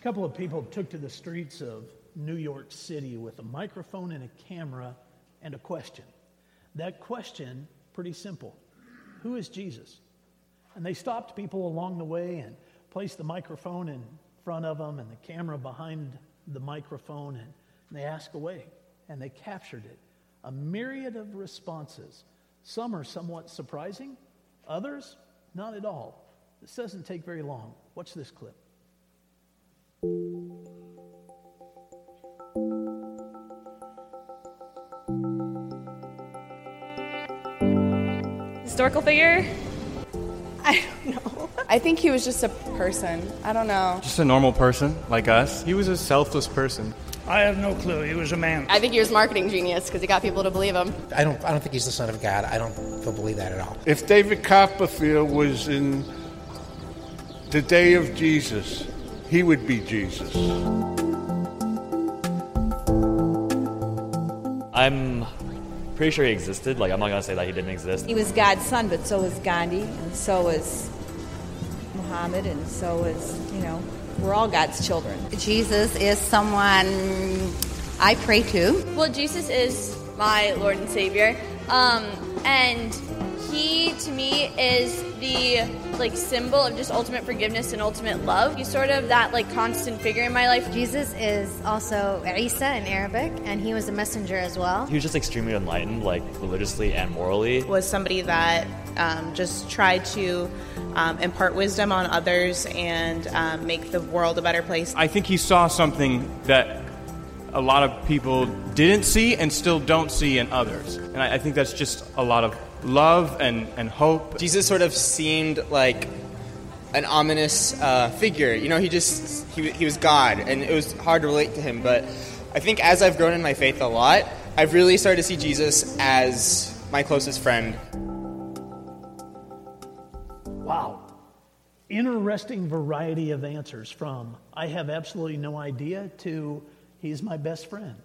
A couple of people took to the streets of New York City with a microphone and a camera and a question. That question, pretty simple Who is Jesus? And they stopped people along the way and placed the microphone in front of them and the camera behind the microphone, and, they asked away and they captured it. A myriad of responses. Some are somewhat surprising, others, not at all. This doesn't take very long. Watch this clip. Historical figure? I don't know. I think he was just a person. I don't know. Just a normal person like us. He was a selfless person. I have no clue. He was a man. I think he was marketing genius because he got people to believe him. I don't. I don't think he's the son of God. I don't believe that at all. If David Copperfield was in the day of Jesus, he would be Jesus. I'm pretty sure he existed. Like, I'm not going to say that he didn't exist. He was God's son, but so was Gandhi, and so was Muhammad, and so was, you know, we're all God's children. Jesus is someone I pray to. Well, Jesus is my Lord and Savior. Um, and he, to me, is the like symbol of just ultimate forgiveness and ultimate love. He's sort of that like constant figure in my life. Jesus is also Isa in Arabic, and he was a messenger as well. He was just extremely enlightened, like religiously and morally. Was somebody that um, just tried to um, impart wisdom on others and um, make the world a better place. I think he saw something that a lot of people didn't see and still don't see in others. And I, I think that's just a lot of love and, and hope. Jesus sort of seemed like an ominous uh, figure. You know, he just, he, he was God, and it was hard to relate to him. But I think as I've grown in my faith a lot, I've really started to see Jesus as my closest friend. Wow. Interesting variety of answers from I have absolutely no idea to he's my best friend.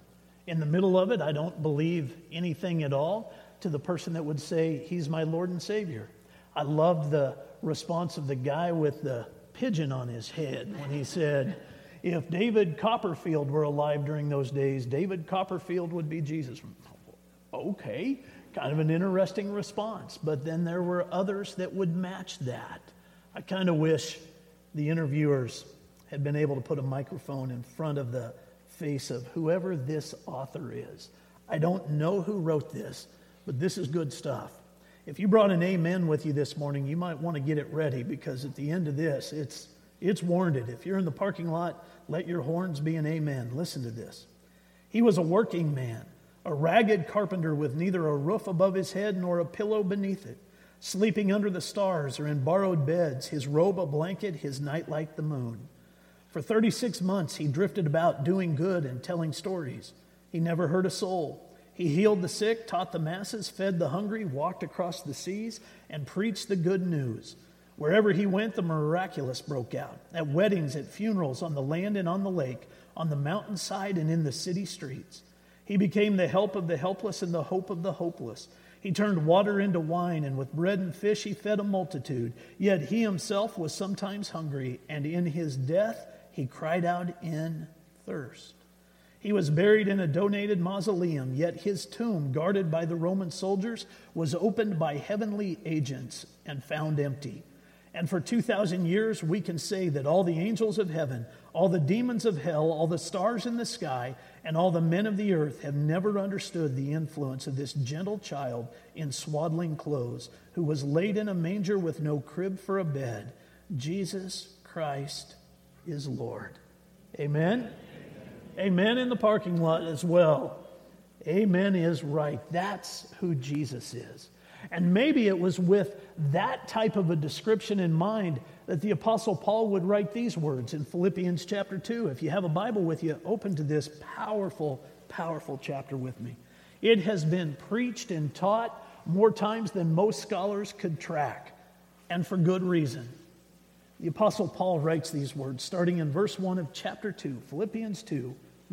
In the middle of it, I don't believe anything at all to the person that would say, He's my Lord and Savior. I loved the response of the guy with the pigeon on his head when he said, If David Copperfield were alive during those days, David Copperfield would be Jesus. Okay, kind of an interesting response. But then there were others that would match that. I kind of wish the interviewers had been able to put a microphone in front of the face of whoever this author is. I don't know who wrote this, but this is good stuff. If you brought an amen with you this morning, you might want to get it ready because at the end of this, it's, it's warranted. If you're in the parking lot, let your horns be an amen. Listen to this. He was a working man, a ragged carpenter with neither a roof above his head nor a pillow beneath it, sleeping under the stars or in borrowed beds, his robe a blanket, his night nightlight the moon. For 36 months, he drifted about doing good and telling stories. He never hurt a soul. He healed the sick, taught the masses, fed the hungry, walked across the seas, and preached the good news. Wherever he went, the miraculous broke out at weddings, at funerals, on the land and on the lake, on the mountainside and in the city streets. He became the help of the helpless and the hope of the hopeless. He turned water into wine, and with bread and fish he fed a multitude. Yet he himself was sometimes hungry, and in his death he cried out in thirst. He was buried in a donated mausoleum, yet his tomb, guarded by the Roman soldiers, was opened by heavenly agents and found empty. And for 2,000 years, we can say that all the angels of heaven, all the demons of hell, all the stars in the sky, and all the men of the earth have never understood the influence of this gentle child in swaddling clothes, who was laid in a manger with no crib for a bed. Jesus Christ is Lord. Amen. Amen in the parking lot as well. Amen is right. That's who Jesus is. And maybe it was with that type of a description in mind that the Apostle Paul would write these words in Philippians chapter 2. If you have a Bible with you, open to this powerful, powerful chapter with me. It has been preached and taught more times than most scholars could track, and for good reason. The Apostle Paul writes these words starting in verse 1 of chapter 2, Philippians 2,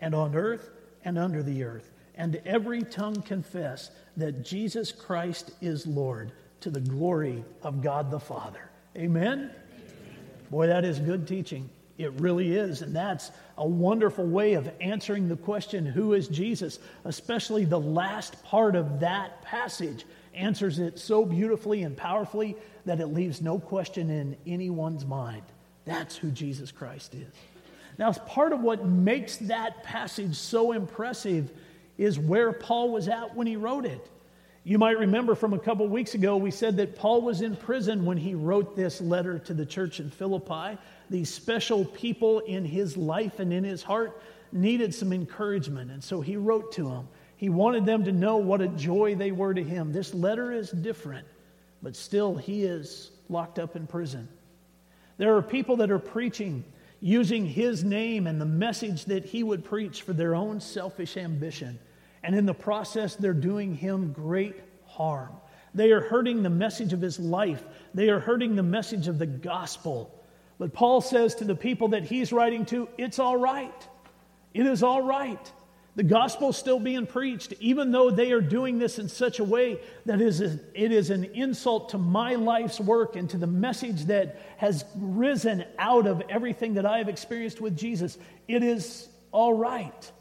and on earth and under the earth, and every tongue confess that Jesus Christ is Lord to the glory of God the Father. Amen? Boy, that is good teaching. It really is. And that's a wonderful way of answering the question, Who is Jesus? Especially the last part of that passage answers it so beautifully and powerfully that it leaves no question in anyone's mind. That's who Jesus Christ is. Now, part of what makes that passage so impressive is where Paul was at when he wrote it. You might remember from a couple weeks ago, we said that Paul was in prison when he wrote this letter to the church in Philippi. These special people in his life and in his heart needed some encouragement, and so he wrote to them. He wanted them to know what a joy they were to him. This letter is different, but still, he is locked up in prison. There are people that are preaching using his name and the message that he would preach for their own selfish ambition. And in the process, they're doing him great harm. They are hurting the message of his life, they are hurting the message of the gospel. But Paul says to the people that he's writing to, it's all right. It is all right. The gospel is still being preached, even though they are doing this in such a way that it is an insult to my life's work and to the message that has risen out of everything that I have experienced with Jesus. It is all right.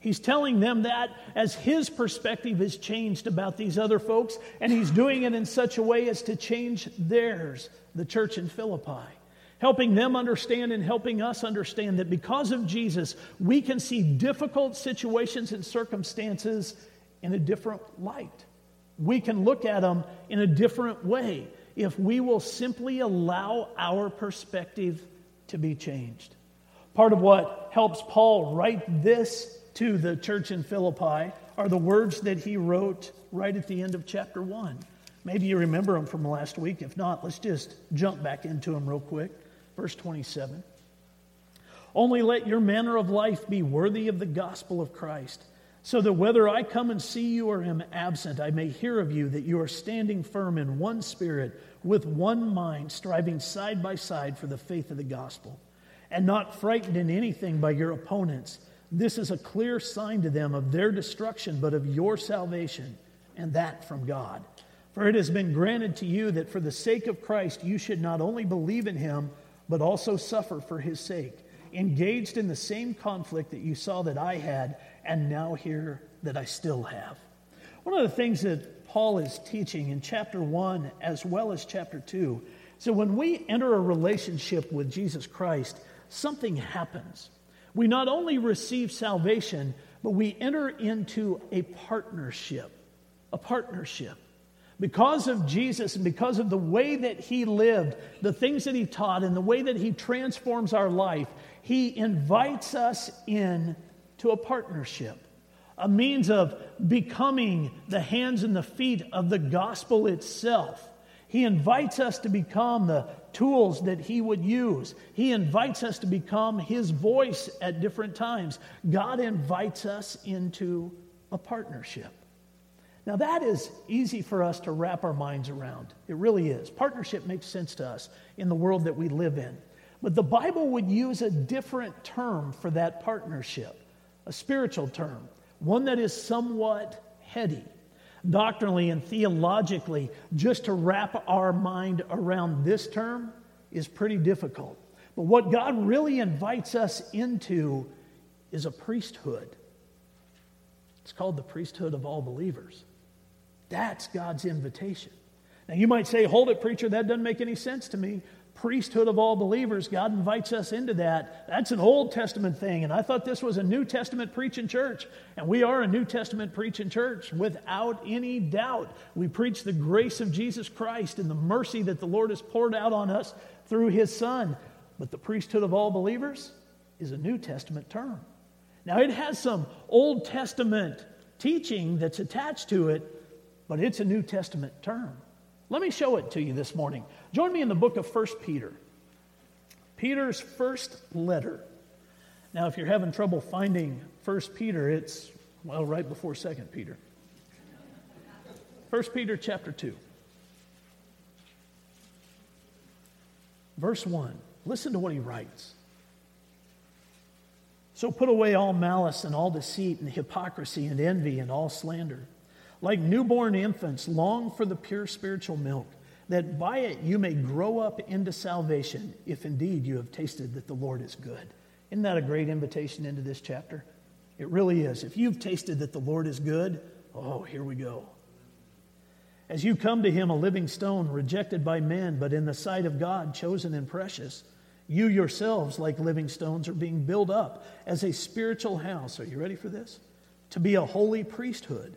He's telling them that as his perspective has changed about these other folks, and he's doing it in such a way as to change theirs, the church in Philippi. Helping them understand and helping us understand that because of Jesus, we can see difficult situations and circumstances in a different light. We can look at them in a different way if we will simply allow our perspective to be changed. Part of what helps Paul write this to the church in Philippi are the words that he wrote right at the end of chapter 1. Maybe you remember them from last week. If not, let's just jump back into them real quick. Verse 27. Only let your manner of life be worthy of the gospel of Christ, so that whether I come and see you or am absent, I may hear of you that you are standing firm in one spirit, with one mind, striving side by side for the faith of the gospel, and not frightened in anything by your opponents this is a clear sign to them of their destruction, but of your salvation, and that from God. For it has been granted to you that for the sake of Christ you should not only believe in him, but also suffer for his sake, engaged in the same conflict that you saw that I had, and now hear that I still have. One of the things that Paul is teaching in chapter 1 as well as chapter 2 so when we enter a relationship with Jesus Christ, something happens. We not only receive salvation, but we enter into a partnership. A partnership. Because of Jesus and because of the way that he lived, the things that he taught, and the way that he transforms our life, he invites us in to a partnership, a means of becoming the hands and the feet of the gospel itself. He invites us to become the tools that He would use. He invites us to become His voice at different times. God invites us into a partnership. Now, that is easy for us to wrap our minds around. It really is. Partnership makes sense to us in the world that we live in. But the Bible would use a different term for that partnership, a spiritual term, one that is somewhat heady doctrinally and theologically, just to wrap our mind around this term is pretty difficult. But what God really invites us into is a priesthood. It's called the priesthood of all believers. That's God's invitation. Now, you might say, hold it, preacher, that doesn't make any sense to me. priesthood of all believers, God invites us into that. That's an Old Testament thing. And I thought this was a New Testament preaching church. And we are a New Testament preaching church without any doubt. We preach the grace of Jesus Christ and the mercy that the Lord has poured out on us through his Son. But the priesthood of all believers is a New Testament term. Now, it has some Old Testament teaching that's attached to it, but it's a New Testament term. Let me show it to you this morning. Join me in the book of 1 Peter. Peter's first letter. Now, if you're having trouble finding 1 Peter, it's, well, right before 2 Peter. 1 Peter chapter 2. Verse 1. Listen to what he writes. So put away all malice and all deceit and hypocrisy and envy and all slander. Like newborn infants, long for the pure spiritual milk, that by it you may grow up into salvation, if indeed you have tasted that the Lord is good. Isn't that a great invitation into this chapter? It really is. If you've tasted that the Lord is good, oh, here we go. As you come to him, a living stone, rejected by men, but in the sight of God, chosen and precious, you yourselves, like living stones, are being built up as a spiritual house. Are you ready for this? To be a holy priesthood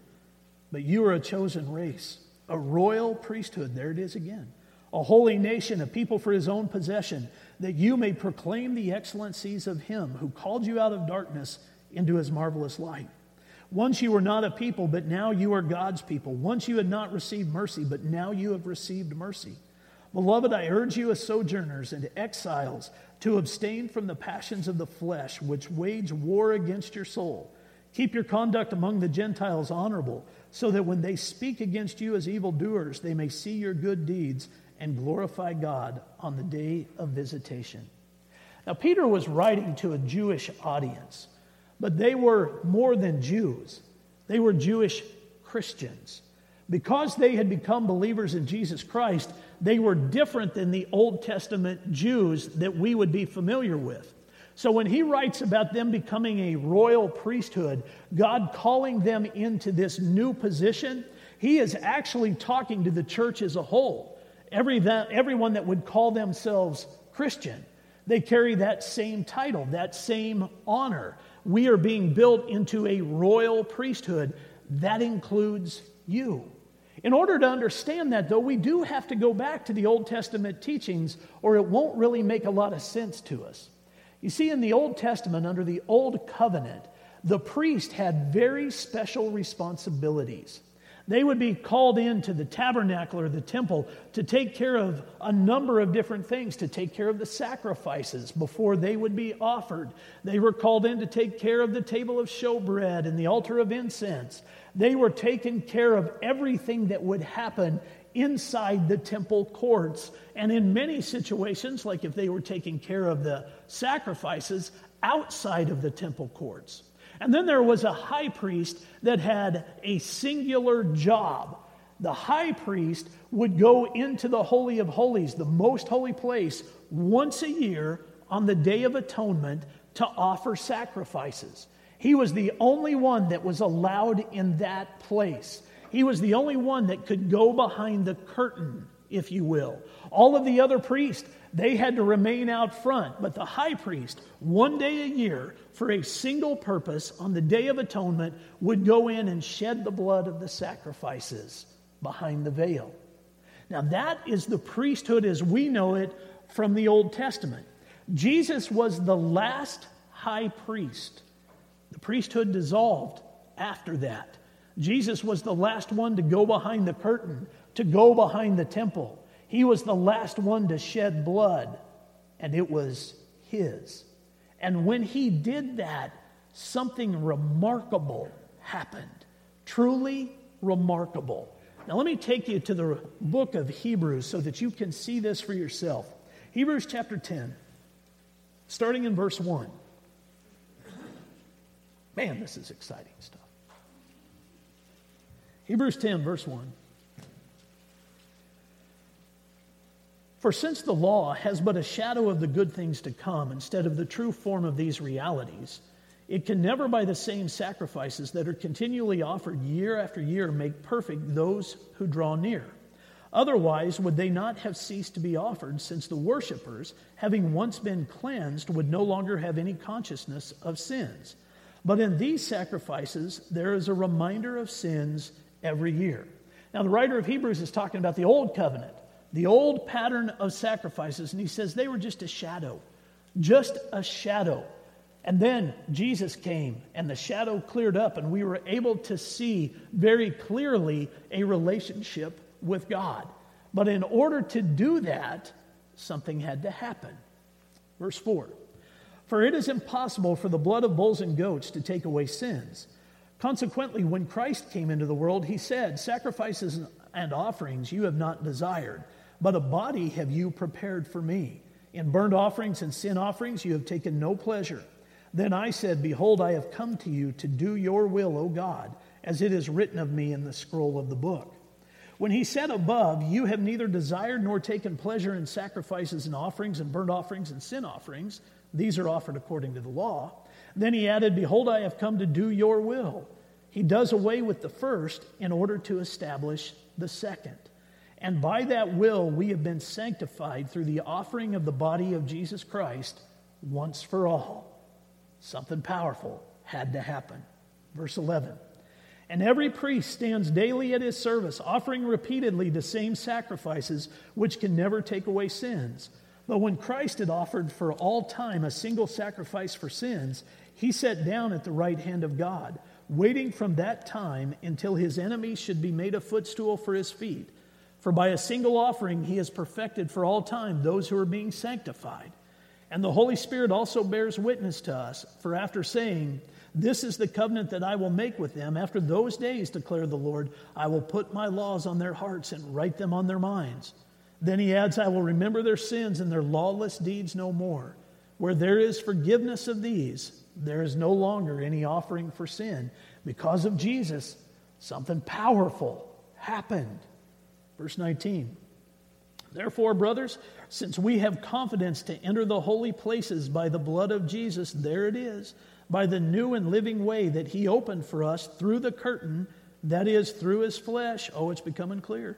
But you are a chosen race, a royal priesthood. There it is again. A holy nation, a people for his own possession, that you may proclaim the excellencies of him who called you out of darkness into his marvelous light. Once you were not a people, but now you are God's people. Once you had not received mercy, but now you have received mercy. Beloved, I urge you as sojourners and exiles to abstain from the passions of the flesh, which wage war against your soul. Keep your conduct among the Gentiles honorable so that when they speak against you as evildoers, they may see your good deeds and glorify God on the day of visitation. Now, Peter was writing to a Jewish audience, but they were more than Jews, they were Jewish Christians. Because they had become believers in Jesus Christ, they were different than the Old Testament Jews that we would be familiar with. So when he writes about them becoming a royal priesthood, God calling them into this new position, he is actually talking to the church as a whole. Every everyone that would call themselves Christian, they carry that same title, that same honor. We are being built into a royal priesthood. That includes you. In order to understand that, though, we do have to go back to the Old Testament teachings, or it won't really make a lot of sense to us. You see, in the Old Testament, under the Old Covenant, the priest had very special responsibilities. They would be called into the tabernacle or the temple to take care of a number of different things, to take care of the sacrifices before they would be offered. They were called in to take care of the table of showbread and the altar of incense. They were taking care of everything that would happen inside the temple courts. And in many situations, like if they were taking care of the sacrifices, outside of the temple courts. And then there was a high priest that had a singular job. The high priest would go into the Holy of Holies, the most holy place, once a year on the Day of Atonement to offer sacrifices. He was the only one that was allowed in that place. He was the only one that could go behind the curtain, if you will. All of the other priests, they had to remain out front, but the high priest, one day a year, for a single purpose, on the Day of Atonement, would go in and shed the blood of the sacrifices behind the veil. Now, that is the priesthood as we know it from the Old Testament. Jesus was the last high priest. The priesthood dissolved after that. Jesus was the last one to go behind the curtain, to go behind the temple. He was the last one to shed blood, and it was his. And when he did that, something remarkable happened. Truly remarkable. Now, let me take you to the book of Hebrews so that you can see this for yourself. Hebrews chapter 10, starting in verse 1. Man, this is exciting stuff. Hebrews 10, verse 1. For since the law has but a shadow of the good things to come instead of the true form of these realities, it can never, by the same sacrifices that are continually offered year after year, make perfect those who draw near. Otherwise, would they not have ceased to be offered, since the worshippers, having once been cleansed, would no longer have any consciousness of sins? But in these sacrifices, there is a reminder of sins every year. Now, the writer of Hebrews is talking about the old covenant the old pattern of sacrifices, and he says they were just a shadow, just a shadow. And then Jesus came, and the shadow cleared up, and we were able to see very clearly a relationship with God. But in order to do that, something had to happen. Verse 4 For it is impossible for the blood of bulls and goats to take away sins. Consequently, when Christ came into the world, he said, Sacrifices and offerings you have not desired but a body have you prepared for me. In burnt offerings and sin offerings you have taken no pleasure. Then I said, Behold, I have come to you to do your will, O God, as it is written of me in the scroll of the book. When he said above, You have neither desired nor taken pleasure in sacrifices and offerings and burnt offerings and sin offerings, these are offered according to the law. Then he added, Behold, I have come to do your will. He does away with the first in order to establish the second. And by that will, we have been sanctified through the offering of the body of Jesus Christ once for all. Something powerful had to happen. Verse 11. And every priest stands daily at his service, offering repeatedly the same sacrifices, which can never take away sins. But when Christ had offered for all time a single sacrifice for sins, he sat down at the right hand of God, waiting from that time until his enemies should be made a footstool for his feet. For by a single offering he has perfected for all time those who are being sanctified. And the Holy Spirit also bears witness to us, for after saying, This is the covenant that I will make with them, after those days, declare the Lord, I will put my laws on their hearts and write them on their minds. Then he adds, I will remember their sins and their lawless deeds no more. Where there is forgiveness of these, there is no longer any offering for sin. Because of Jesus, something powerful happened. Verse 19. Therefore, brothers, since we have confidence to enter the holy places by the blood of Jesus, there it is, by the new and living way that he opened for us through the curtain, that is, through his flesh. Oh, it's becoming clear.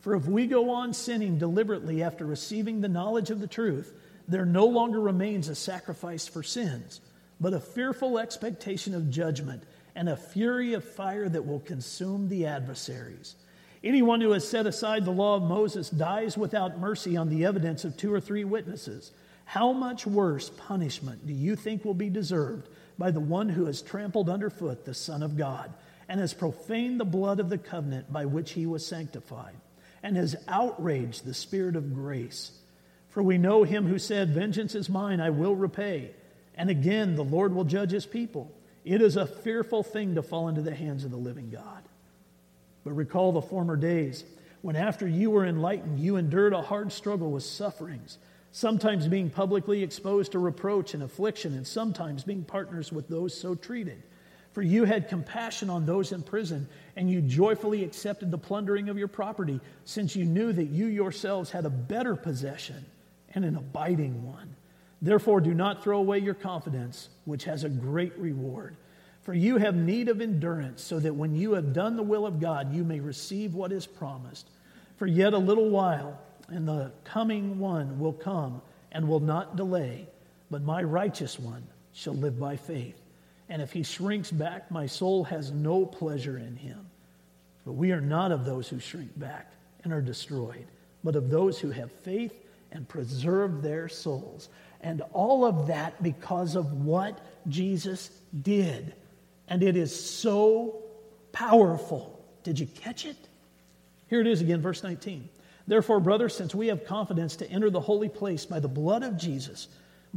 For if we go on sinning deliberately after receiving the knowledge of the truth, there no longer remains a sacrifice for sins, but a fearful expectation of judgment and a fury of fire that will consume the adversaries. Anyone who has set aside the law of Moses dies without mercy on the evidence of two or three witnesses. How much worse punishment do you think will be deserved by the one who has trampled underfoot the Son of God and has profaned the blood of the covenant by which he was sanctified and has outraged the Spirit of grace? For we know him who said, Vengeance is mine, I will repay. And again, the Lord will judge his people. It is a fearful thing to fall into the hands of the living God. But recall the former days when, after you were enlightened, you endured a hard struggle with sufferings, sometimes being publicly exposed to reproach and affliction, and sometimes being partners with those so treated. For you had compassion on those in prison, and you joyfully accepted the plundering of your property, since you knew that you yourselves had a better possession and an abiding one. Therefore, do not throw away your confidence, which has a great reward. For you have need of endurance, so that when you have done the will of God, you may receive what is promised. For yet a little while, and the coming one will come and will not delay, but my righteous one shall live by faith. And if he shrinks back, my soul has no pleasure in him. But we are not of those who shrink back and are destroyed, but of those who have faith and preserve their souls. And all of that because of what Jesus did. And it is so powerful. Did you catch it? Here it is again, verse 19. Therefore, brothers, since we have confidence to enter the holy place by the blood of Jesus,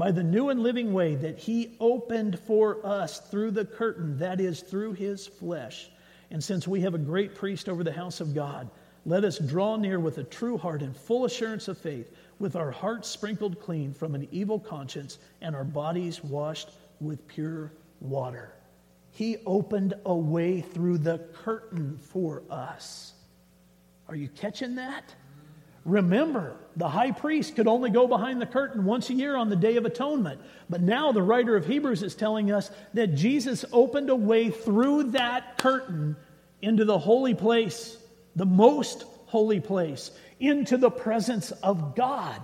by the new and living way that he opened for us through the curtain, that is, through his flesh. And since we have a great priest over the house of God, let us draw near with a true heart and full assurance of faith, with our hearts sprinkled clean from an evil conscience and our bodies washed with pure water. He opened a way through the curtain for us. Are you catching that? Remember, the high priest could only go behind the curtain once a year on the Day of Atonement. But now the writer of Hebrews is telling us that Jesus opened a way through that curtain into the holy place, the most holy place, into the presence of God.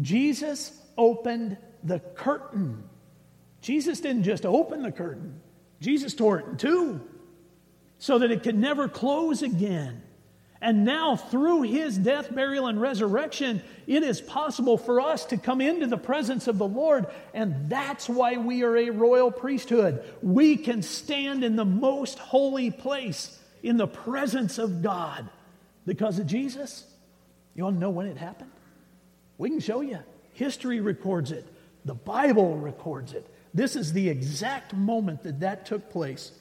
Jesus opened the curtain. Jesus didn't just open the curtain, Jesus tore it in two so that it could never close again. And now, through his death, burial, and resurrection, it is possible for us to come into the presence of the Lord. And that's why we are a royal priesthood. We can stand in the most holy place in the presence of God because of Jesus. You want to know when it happened? We can show you. History records it, the Bible records it. This is the exact moment that that took place.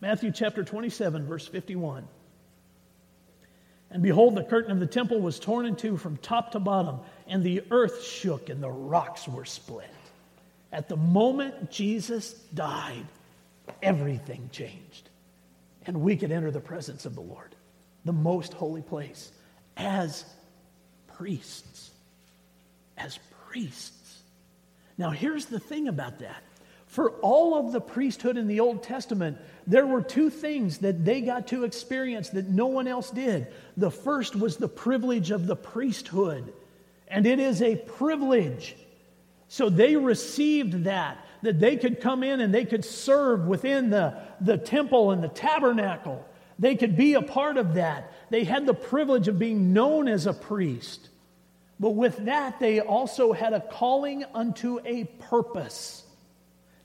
Matthew chapter 27, verse 51. And behold, the curtain of the temple was torn in two from top to bottom, and the earth shook, and the rocks were split. At the moment Jesus died, everything changed. And we could enter the presence of the Lord, the most holy place, as priests. As priests. Now, here's the thing about that for all of the priesthood in the Old Testament, there were two things that they got to experience that no one else did. The first was the privilege of the priesthood, and it is a privilege. So they received that, that they could come in and they could serve within the, the temple and the tabernacle. They could be a part of that. They had the privilege of being known as a priest. But with that, they also had a calling unto a purpose.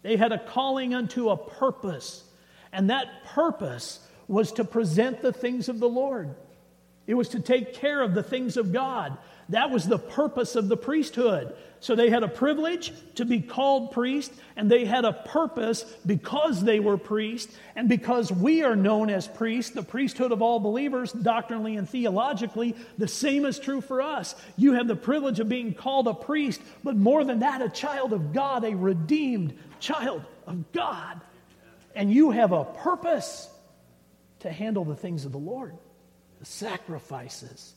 They had a calling unto a purpose, and that purpose was to present the things of the Lord. It was to take care of the things of God. That was the purpose of the priesthood. So they had a privilege to be called priest, and they had a purpose because they were priests, and because we are known as priests, the priesthood of all believers, doctrinally and theologically, the same is true for us. You have the privilege of being called a priest, but more than that, a child of God, a redeemed child of God. And you have a purpose to handle the things of the Lord, the sacrifices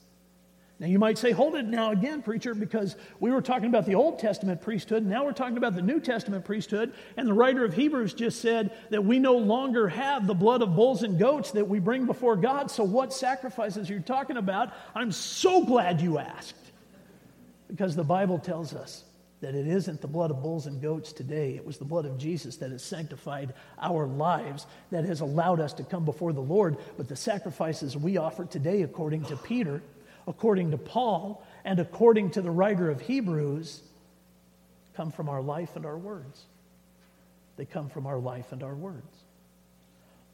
now, you might say, hold it now again, preacher, because we were talking about the Old Testament priesthood, now we're talking about the New Testament priesthood. And the writer of Hebrews just said that we no longer have the blood of bulls and goats that we bring before God. So, what sacrifices are you're talking about? I'm so glad you asked, because the Bible tells us that it isn't the blood of bulls and goats today. It was the blood of Jesus that has sanctified our lives, that has allowed us to come before the Lord. But the sacrifices we offer today, according to Peter, according to Paul and according to the writer of Hebrews, come from our life and our words. They come from our life and our words.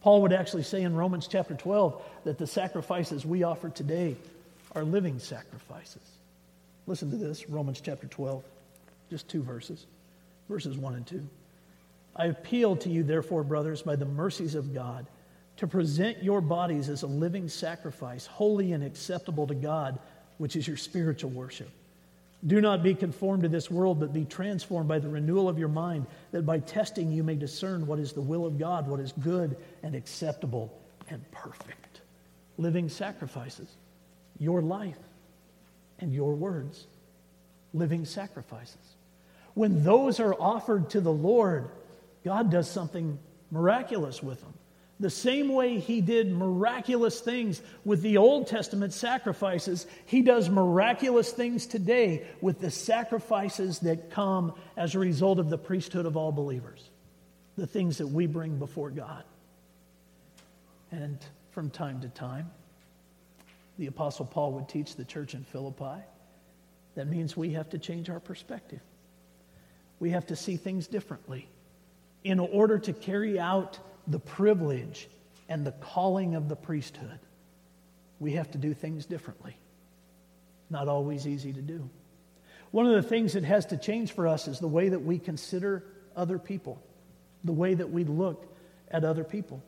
Paul would actually say in Romans chapter 12 that the sacrifices we offer today are living sacrifices. Listen to this Romans chapter 12, just two verses, verses 1 and 2. I appeal to you, therefore, brothers, by the mercies of God to present your bodies as a living sacrifice, holy and acceptable to God, which is your spiritual worship. Do not be conformed to this world, but be transformed by the renewal of your mind, that by testing you may discern what is the will of God, what is good and acceptable and perfect. Living sacrifices, your life and your words, living sacrifices. When those are offered to the Lord, God does something miraculous with them. The same way he did miraculous things with the Old Testament sacrifices, he does miraculous things today with the sacrifices that come as a result of the priesthood of all believers, the things that we bring before God. And from time to time, the Apostle Paul would teach the church in Philippi That means we have to change our perspective. We have to see things differently in order to carry out the privilege and the calling of the priesthood. We have to do things differently. Not always easy to do. One of the things that has to change for us is the way that we consider other people, the way that we look at other people.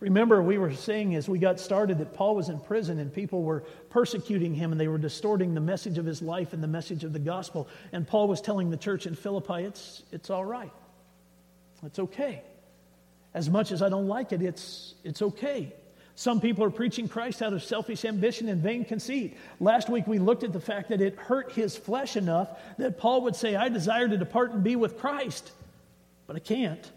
Remember, we were saying as we got started that Paul was in prison and people were persecuting him and they were distorting the message of his life and the message of the gospel. And Paul was telling the church in Philippi, it's, it's all right. It's okay. As much as I don't like it, it's, it's okay. Some people are preaching Christ out of selfish ambition and vain conceit. Last week we looked at the fact that it hurt his flesh enough that Paul would say, I desire to depart and be with Christ, but I can't.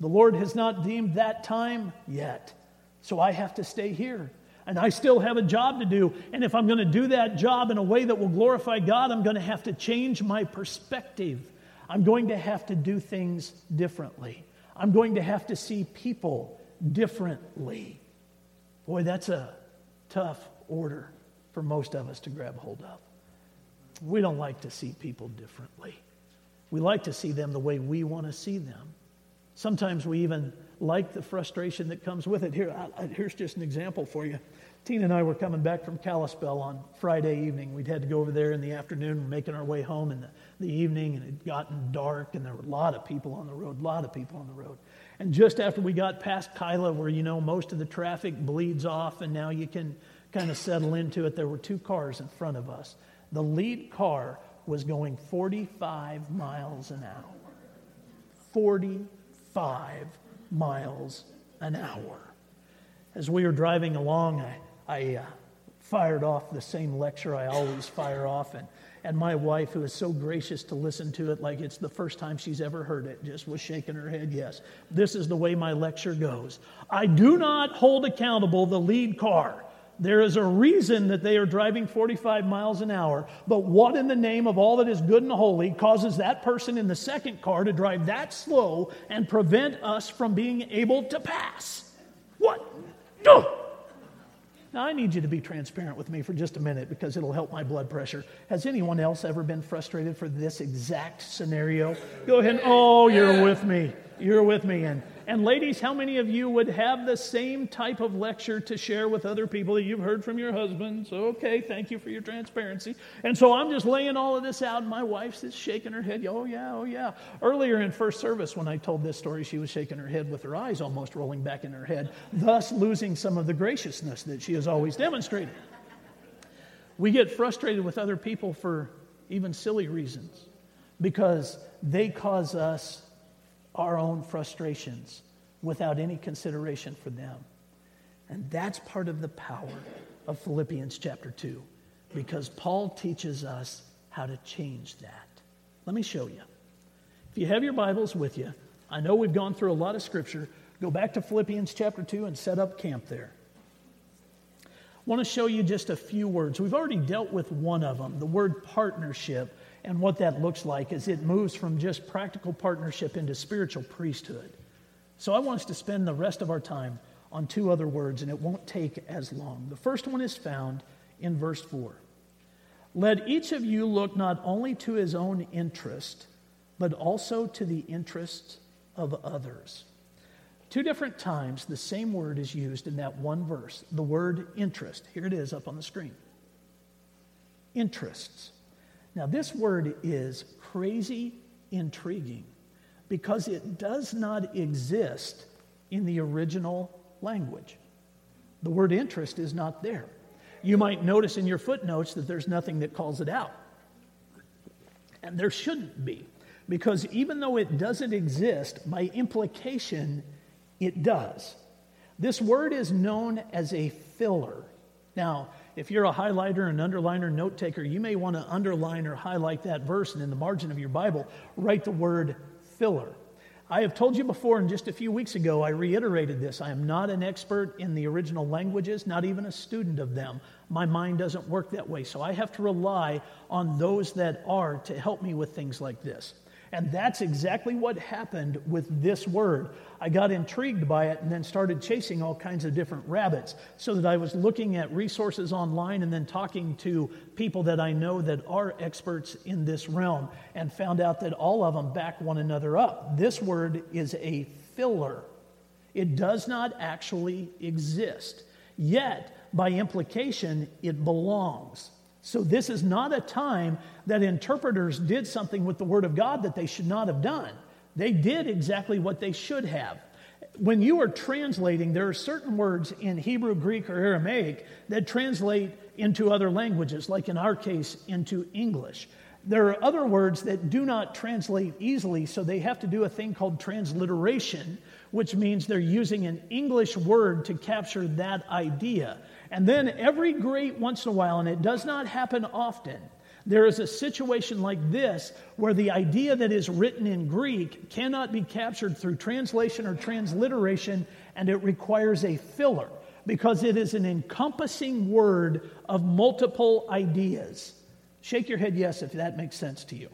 The Lord has not deemed that time yet. So I have to stay here. And I still have a job to do. And if I'm going to do that job in a way that will glorify God, I'm going to have to change my perspective. I'm going to have to do things differently. I'm going to have to see people differently. Boy, that's a tough order for most of us to grab hold of. We don't like to see people differently. We like to see them the way we want to see them. Sometimes we even like the frustration that comes with it. Here, I, here's just an example for you. Tina and I were coming back from Kalispell on Friday evening. We'd had to go over there in the afternoon, making our way home in the, the evening, and it had gotten dark, and there were a lot of people on the road, a lot of people on the road. And just after we got past Kila, where you know most of the traffic bleeds off, and now you can kind of settle into it, there were two cars in front of us. The lead car was going 45 miles an hour. 45 miles an hour. As we were driving along, I, I uh, fired off the same lecture I always fire off, and, and my wife, who is so gracious to listen to it like it's the first time she's ever heard it, just was shaking her head, yes. This is the way my lecture goes. I do not hold accountable the lead car. There is a reason that they are driving 45 miles an hour, but what in the name of all that is good and holy causes that person in the second car to drive that slow and prevent us from being able to pass? What? Oh! Now, I need you to be transparent with me for just a minute because it'll help my blood pressure. Has anyone else ever been frustrated for this exact scenario? Go ahead. Oh, you're with me. You're with me. And and ladies, how many of you would have the same type of lecture to share with other people that you've heard from your husband? So, okay, thank you for your transparency. And so I'm just laying all of this out, and my wife's just shaking her head. Oh, yeah, oh, yeah. Earlier in first service, when I told this story, she was shaking her head with her eyes almost rolling back in her head, thus losing some of the graciousness that she has always demonstrated. We get frustrated with other people for even silly reasons because they cause us our own frustrations without any consideration for them. And that's part of the power of Philippians chapter 2, because Paul teaches us how to change that. Let me show you. If you have your Bibles with you, I know we've gone through a lot of scripture. Go back to Philippians chapter 2 and set up camp there. I want to show you just a few words. We've already dealt with one of them, the word partnership and what that looks like is it moves from just practical partnership into spiritual priesthood. So I want us to spend the rest of our time on two other words, and it won't take as long. The first one is found in verse 4. Let each of you look not only to his own interest, but also to the interests of others. Two different times, the same word is used in that one verse the word interest. Here it is up on the screen. Interests. Now, this word is crazy intriguing because it does not exist in the original language. The word interest is not there. You might notice in your footnotes that there's nothing that calls it out. And there shouldn't be, because even though it doesn't exist, by implication, it does. This word is known as a filler. Now, if you're a highlighter, an underliner, note taker, you may want to underline or highlight that verse and in the margin of your Bible, write the word filler. I have told you before, and just a few weeks ago, I reiterated this. I am not an expert in the original languages, not even a student of them. My mind doesn't work that way, so I have to rely on those that are to help me with things like this. And that's exactly what happened with this word. I got intrigued by it and then started chasing all kinds of different rabbits so that I was looking at resources online and then talking to people that I know that are experts in this realm and found out that all of them back one another up. This word is a filler, it does not actually exist. Yet, by implication, it belongs. So, this is not a time that interpreters did something with the Word of God that they should not have done. They did exactly what they should have. When you are translating, there are certain words in Hebrew, Greek, or Aramaic that translate into other languages, like in our case, into English. There are other words that do not translate easily, so they have to do a thing called transliteration, which means they're using an English word to capture that idea. And then every great once in a while, and it does not happen often, there is a situation like this where the idea that is written in Greek cannot be captured through translation or transliteration, and it requires a filler because it is an encompassing word of multiple ideas. Shake your head yes if that makes sense to you.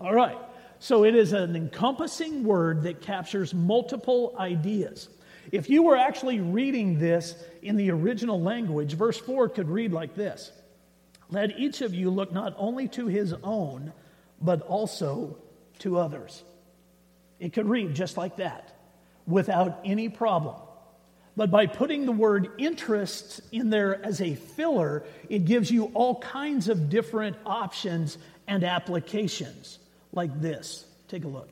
All right. So it is an encompassing word that captures multiple ideas. If you were actually reading this in the original language, verse 4 could read like this Let each of you look not only to his own, but also to others. It could read just like that, without any problem. But by putting the word interests in there as a filler, it gives you all kinds of different options and applications, like this. Take a look.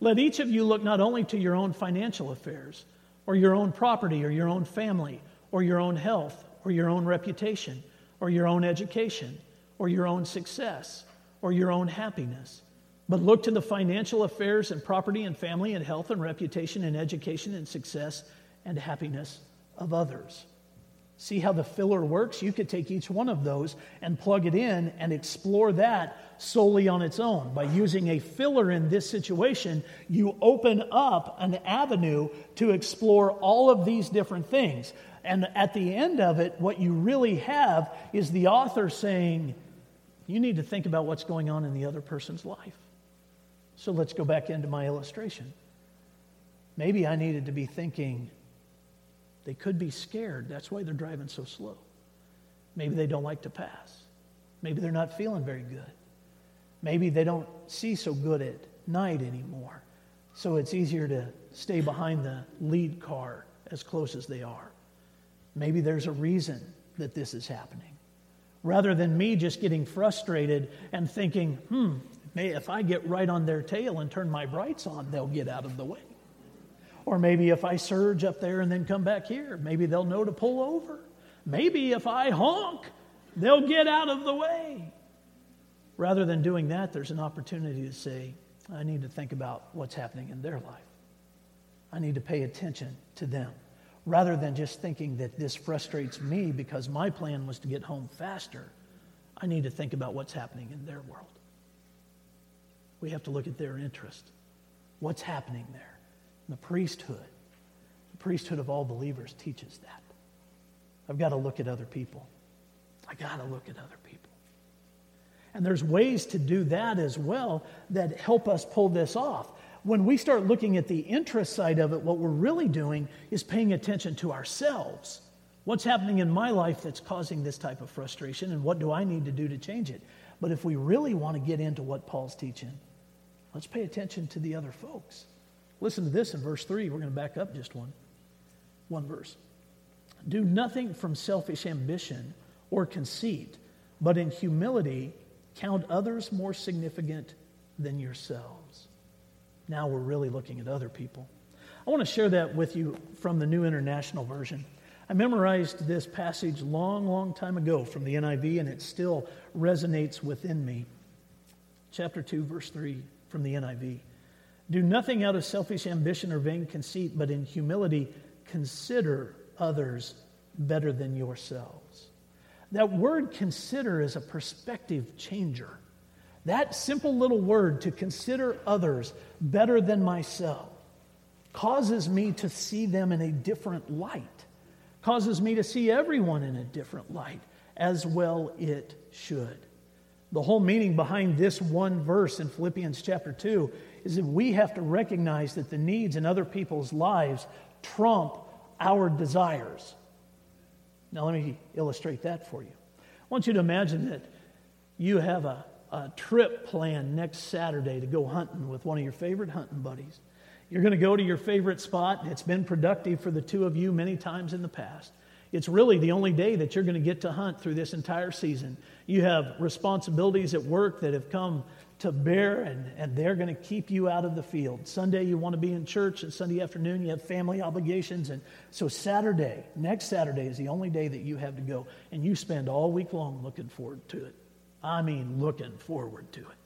Let each of you look not only to your own financial affairs, or your own property, or your own family, or your own health, or your own reputation, or your own education, or your own success, or your own happiness, but look to the financial affairs and property and family and health and reputation and education and success and happiness of others. See how the filler works? You could take each one of those and plug it in and explore that solely on its own. By using a filler in this situation, you open up an avenue to explore all of these different things. And at the end of it, what you really have is the author saying, You need to think about what's going on in the other person's life. So let's go back into my illustration. Maybe I needed to be thinking, they could be scared. That's why they're driving so slow. Maybe they don't like to pass. Maybe they're not feeling very good. Maybe they don't see so good at night anymore. So it's easier to stay behind the lead car as close as they are. Maybe there's a reason that this is happening. Rather than me just getting frustrated and thinking, hmm, if I get right on their tail and turn my brights on, they'll get out of the way. Or maybe if I surge up there and then come back here, maybe they'll know to pull over. Maybe if I honk, they'll get out of the way. Rather than doing that, there's an opportunity to say, I need to think about what's happening in their life. I need to pay attention to them. Rather than just thinking that this frustrates me because my plan was to get home faster, I need to think about what's happening in their world. We have to look at their interest. What's happening there? The priesthood, the priesthood of all believers teaches that. I've got to look at other people. I got to look at other people. And there's ways to do that as well that help us pull this off. When we start looking at the interest side of it, what we're really doing is paying attention to ourselves. What's happening in my life that's causing this type of frustration, and what do I need to do to change it? But if we really want to get into what Paul's teaching, let's pay attention to the other folks. Listen to this in verse 3. We're going to back up just one, one verse. Do nothing from selfish ambition or conceit, but in humility count others more significant than yourselves. Now we're really looking at other people. I want to share that with you from the New International Version. I memorized this passage long, long time ago from the NIV, and it still resonates within me. Chapter 2, verse 3 from the NIV. Do nothing out of selfish ambition or vain conceit, but in humility consider others better than yourselves. That word consider is a perspective changer. That simple little word to consider others better than myself causes me to see them in a different light, causes me to see everyone in a different light, as well it should. The whole meaning behind this one verse in Philippians chapter 2 is that we have to recognize that the needs in other people's lives trump our desires. Now, let me illustrate that for you. I want you to imagine that you have a, a trip planned next Saturday to go hunting with one of your favorite hunting buddies. You're going to go to your favorite spot. It's been productive for the two of you many times in the past. It's really the only day that you're going to get to hunt through this entire season. You have responsibilities at work that have come to bear, and, and they're going to keep you out of the field. Sunday, you want to be in church, and Sunday afternoon, you have family obligations. And so, Saturday, next Saturday, is the only day that you have to go, and you spend all week long looking forward to it. I mean, looking forward to it.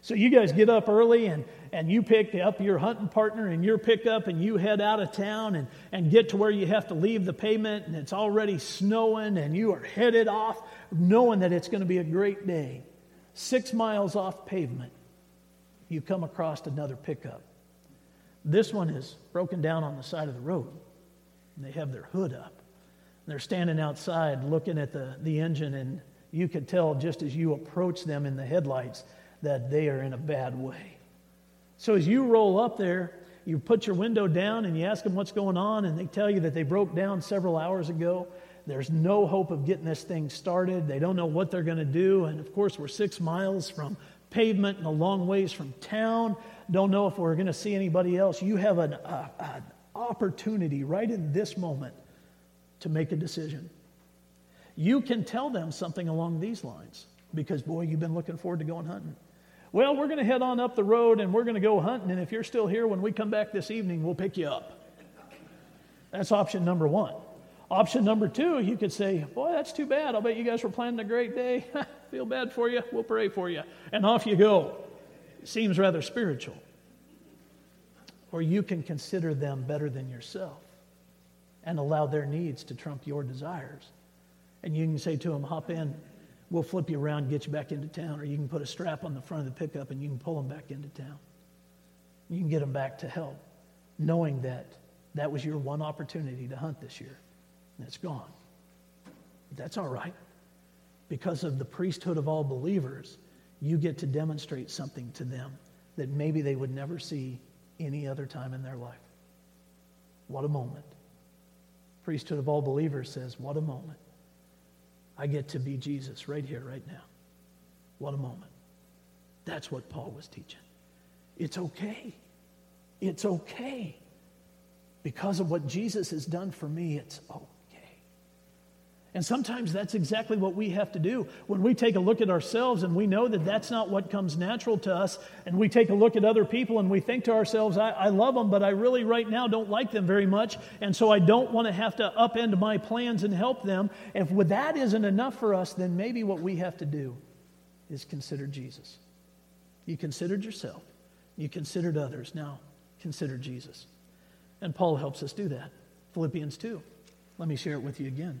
So you guys get up early and, and you pick up your hunting partner and your pickup and you head out of town and, and get to where you have to leave the pavement and it's already snowing and you are headed off knowing that it's going to be a great day. Six miles off pavement, you come across another pickup. This one is broken down on the side of the road. And they have their hood up. They're standing outside looking at the, the engine and you could tell just as you approach them in the headlights that they are in a bad way. So as you roll up there, you put your window down and you ask them what's going on, and they tell you that they broke down several hours ago. There's no hope of getting this thing started. They don't know what they're going to do. And of course, we're six miles from pavement and a long ways from town. Don't know if we're going to see anybody else. You have an, uh, an opportunity right in this moment to make a decision. You can tell them something along these lines because, boy, you've been looking forward to going hunting. Well, we're going to head on up the road and we're going to go hunting, and if you're still here when we come back this evening, we'll pick you up. That's option number one. Option number two, you could say, Boy, that's too bad. I'll bet you guys were planning a great day. Feel bad for you. We'll pray for you. And off you go. Seems rather spiritual. Or you can consider them better than yourself and allow their needs to trump your desires. And you can say to them, Hop in, we'll flip you around, get you back into town, or you can put a strap on the front of the pickup and you can pull them back into town. You can get them back to help, knowing that that was your one opportunity to hunt this year, it's gone. But That's all right. Because of the priesthood of all believers, you get to demonstrate something to them that maybe they would never see any other time in their life. What a moment. Priesthood of all believers says, What a moment. I get to be Jesus right here, right now. What a moment. That's what Paul was teaching. It's okay. It's okay. Because of what Jesus has done for me, it's okay. And sometimes that's exactly what we have to do. When we take a look at ourselves and we know that that's not what comes natural to us, and we take a look at other people and we think to ourselves, I, I love them, but I really right now don't like them very much, and so I don't want to have to upend my plans and help them. If that isn't enough for us, then maybe what we have to do is consider Jesus. You considered yourself, you considered others, now consider Jesus. And Paul helps us do that. Philippians 2. Let me share it with you again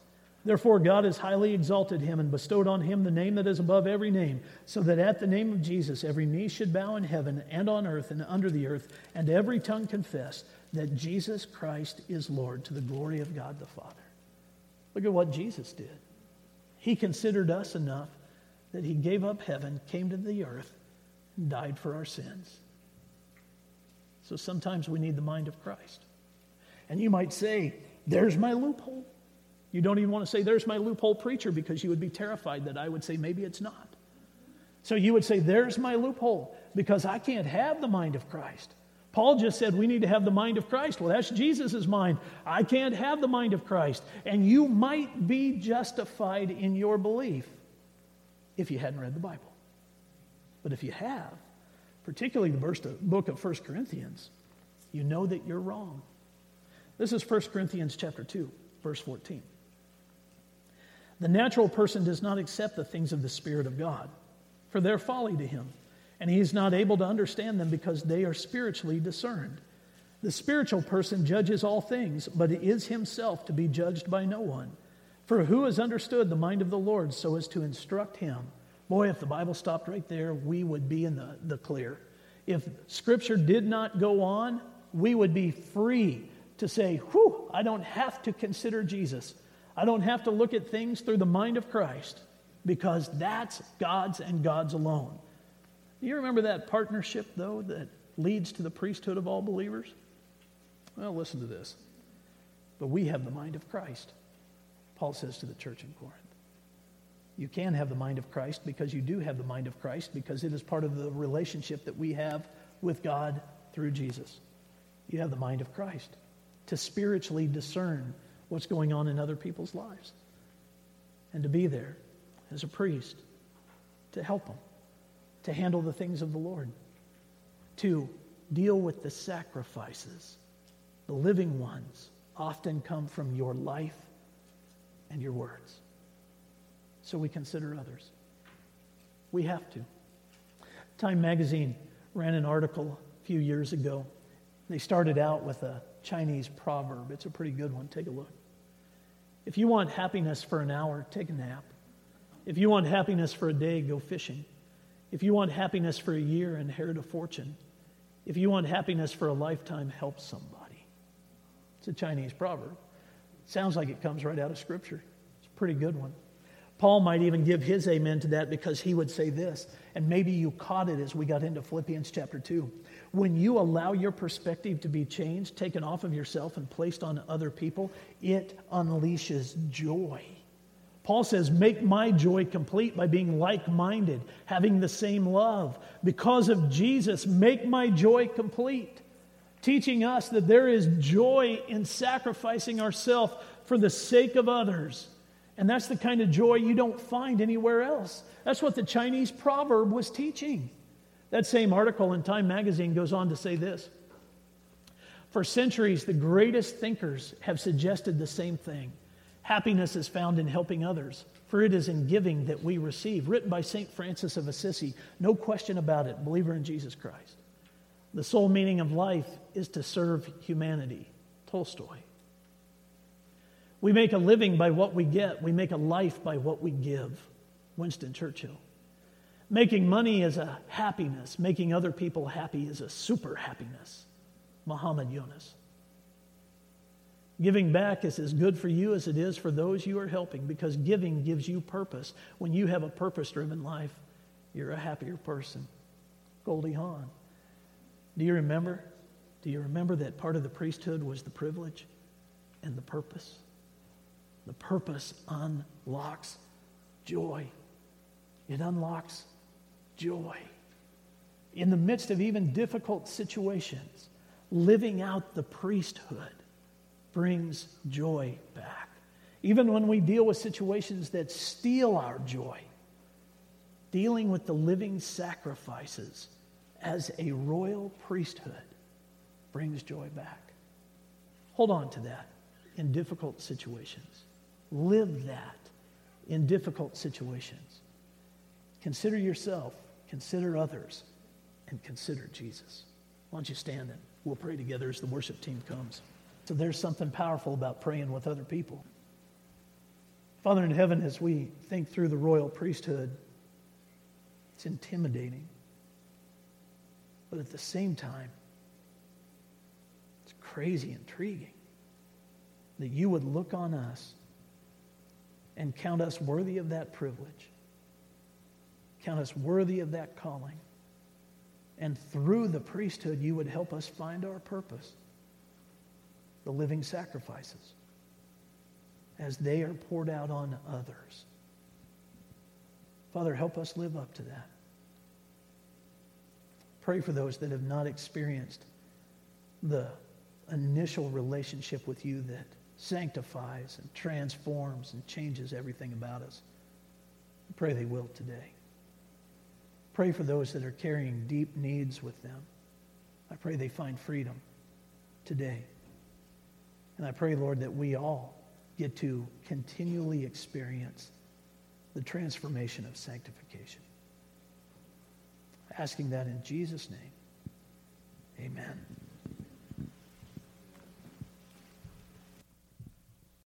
Therefore, God has highly exalted him and bestowed on him the name that is above every name, so that at the name of Jesus every knee should bow in heaven and on earth and under the earth, and every tongue confess that Jesus Christ is Lord to the glory of God the Father. Look at what Jesus did. He considered us enough that he gave up heaven, came to the earth, and died for our sins. So sometimes we need the mind of Christ. And you might say, There's my loophole. You don't even want to say, There's my loophole preacher, because you would be terrified that I would say, Maybe it's not. So you would say, There's my loophole, because I can't have the mind of Christ. Paul just said we need to have the mind of Christ. Well, that's Jesus' mind. I can't have the mind of Christ. And you might be justified in your belief if you hadn't read the Bible. But if you have, particularly the book of 1 Corinthians, you know that you're wrong. This is 1 Corinthians chapter 2, verse 14. The natural person does not accept the things of the Spirit of God, for they're folly to him, and he is not able to understand them because they are spiritually discerned. The spiritual person judges all things, but is himself to be judged by no one. For who has understood the mind of the Lord so as to instruct him? Boy, if the Bible stopped right there, we would be in the, the clear. If Scripture did not go on, we would be free to say, Whew, I don't have to consider Jesus. I don't have to look at things through the mind of Christ because that's God's and God's alone. Do you remember that partnership, though, that leads to the priesthood of all believers? Well, listen to this. But we have the mind of Christ, Paul says to the church in Corinth. You can have the mind of Christ because you do have the mind of Christ because it is part of the relationship that we have with God through Jesus. You have the mind of Christ to spiritually discern what's going on in other people's lives and to be there as a priest to help them, to handle the things of the Lord, to deal with the sacrifices. The living ones often come from your life and your words. So we consider others. We have to. Time magazine ran an article a few years ago. They started out with a Chinese proverb. It's a pretty good one. Take a look. If you want happiness for an hour, take a nap. If you want happiness for a day, go fishing. If you want happiness for a year, inherit a fortune. If you want happiness for a lifetime, help somebody. It's a Chinese proverb. Sounds like it comes right out of Scripture. It's a pretty good one. Paul might even give his amen to that because he would say this, and maybe you caught it as we got into Philippians chapter 2. When you allow your perspective to be changed, taken off of yourself, and placed on other people, it unleashes joy. Paul says, Make my joy complete by being like minded, having the same love. Because of Jesus, make my joy complete. Teaching us that there is joy in sacrificing ourselves for the sake of others. And that's the kind of joy you don't find anywhere else. That's what the Chinese proverb was teaching. That same article in Time magazine goes on to say this For centuries, the greatest thinkers have suggested the same thing. Happiness is found in helping others, for it is in giving that we receive. Written by St. Francis of Assisi, no question about it, believer in Jesus Christ. The sole meaning of life is to serve humanity. Tolstoy. We make a living by what we get, we make a life by what we give. Winston Churchill. Making money is a happiness, making other people happy is a super happiness. Muhammad Yunus. Giving back is as good for you as it is for those you are helping because giving gives you purpose. When you have a purpose driven life, you're a happier person. Goldie Hawn. Do you remember? Do you remember that part of the priesthood was the privilege and the purpose? The purpose unlocks joy. It unlocks joy. In the midst of even difficult situations, living out the priesthood brings joy back. Even when we deal with situations that steal our joy, dealing with the living sacrifices as a royal priesthood brings joy back. Hold on to that in difficult situations. Live that in difficult situations. Consider yourself consider others, and consider Jesus. Why don't you stand and we'll pray together as the worship team comes. So there's something powerful about praying with other people. Father in heaven, as we think through the royal priesthood, it's intimidating. But at the same time, it's crazy intriguing that you would look on us and count us worthy of that privilege Count us worthy of that calling. And through the priesthood, you would help us find our purpose the living sacrifices as they are poured out on others. Father, help us live up to that. Pray for those that have not experienced the initial relationship with you that sanctifies and transforms and changes everything about us. I pray they will today. Pray for those that are carrying deep needs with them. I pray they find freedom today. And I pray, Lord, that we all get to continually experience the transformation of sanctification. Asking that in Jesus' name. Amen.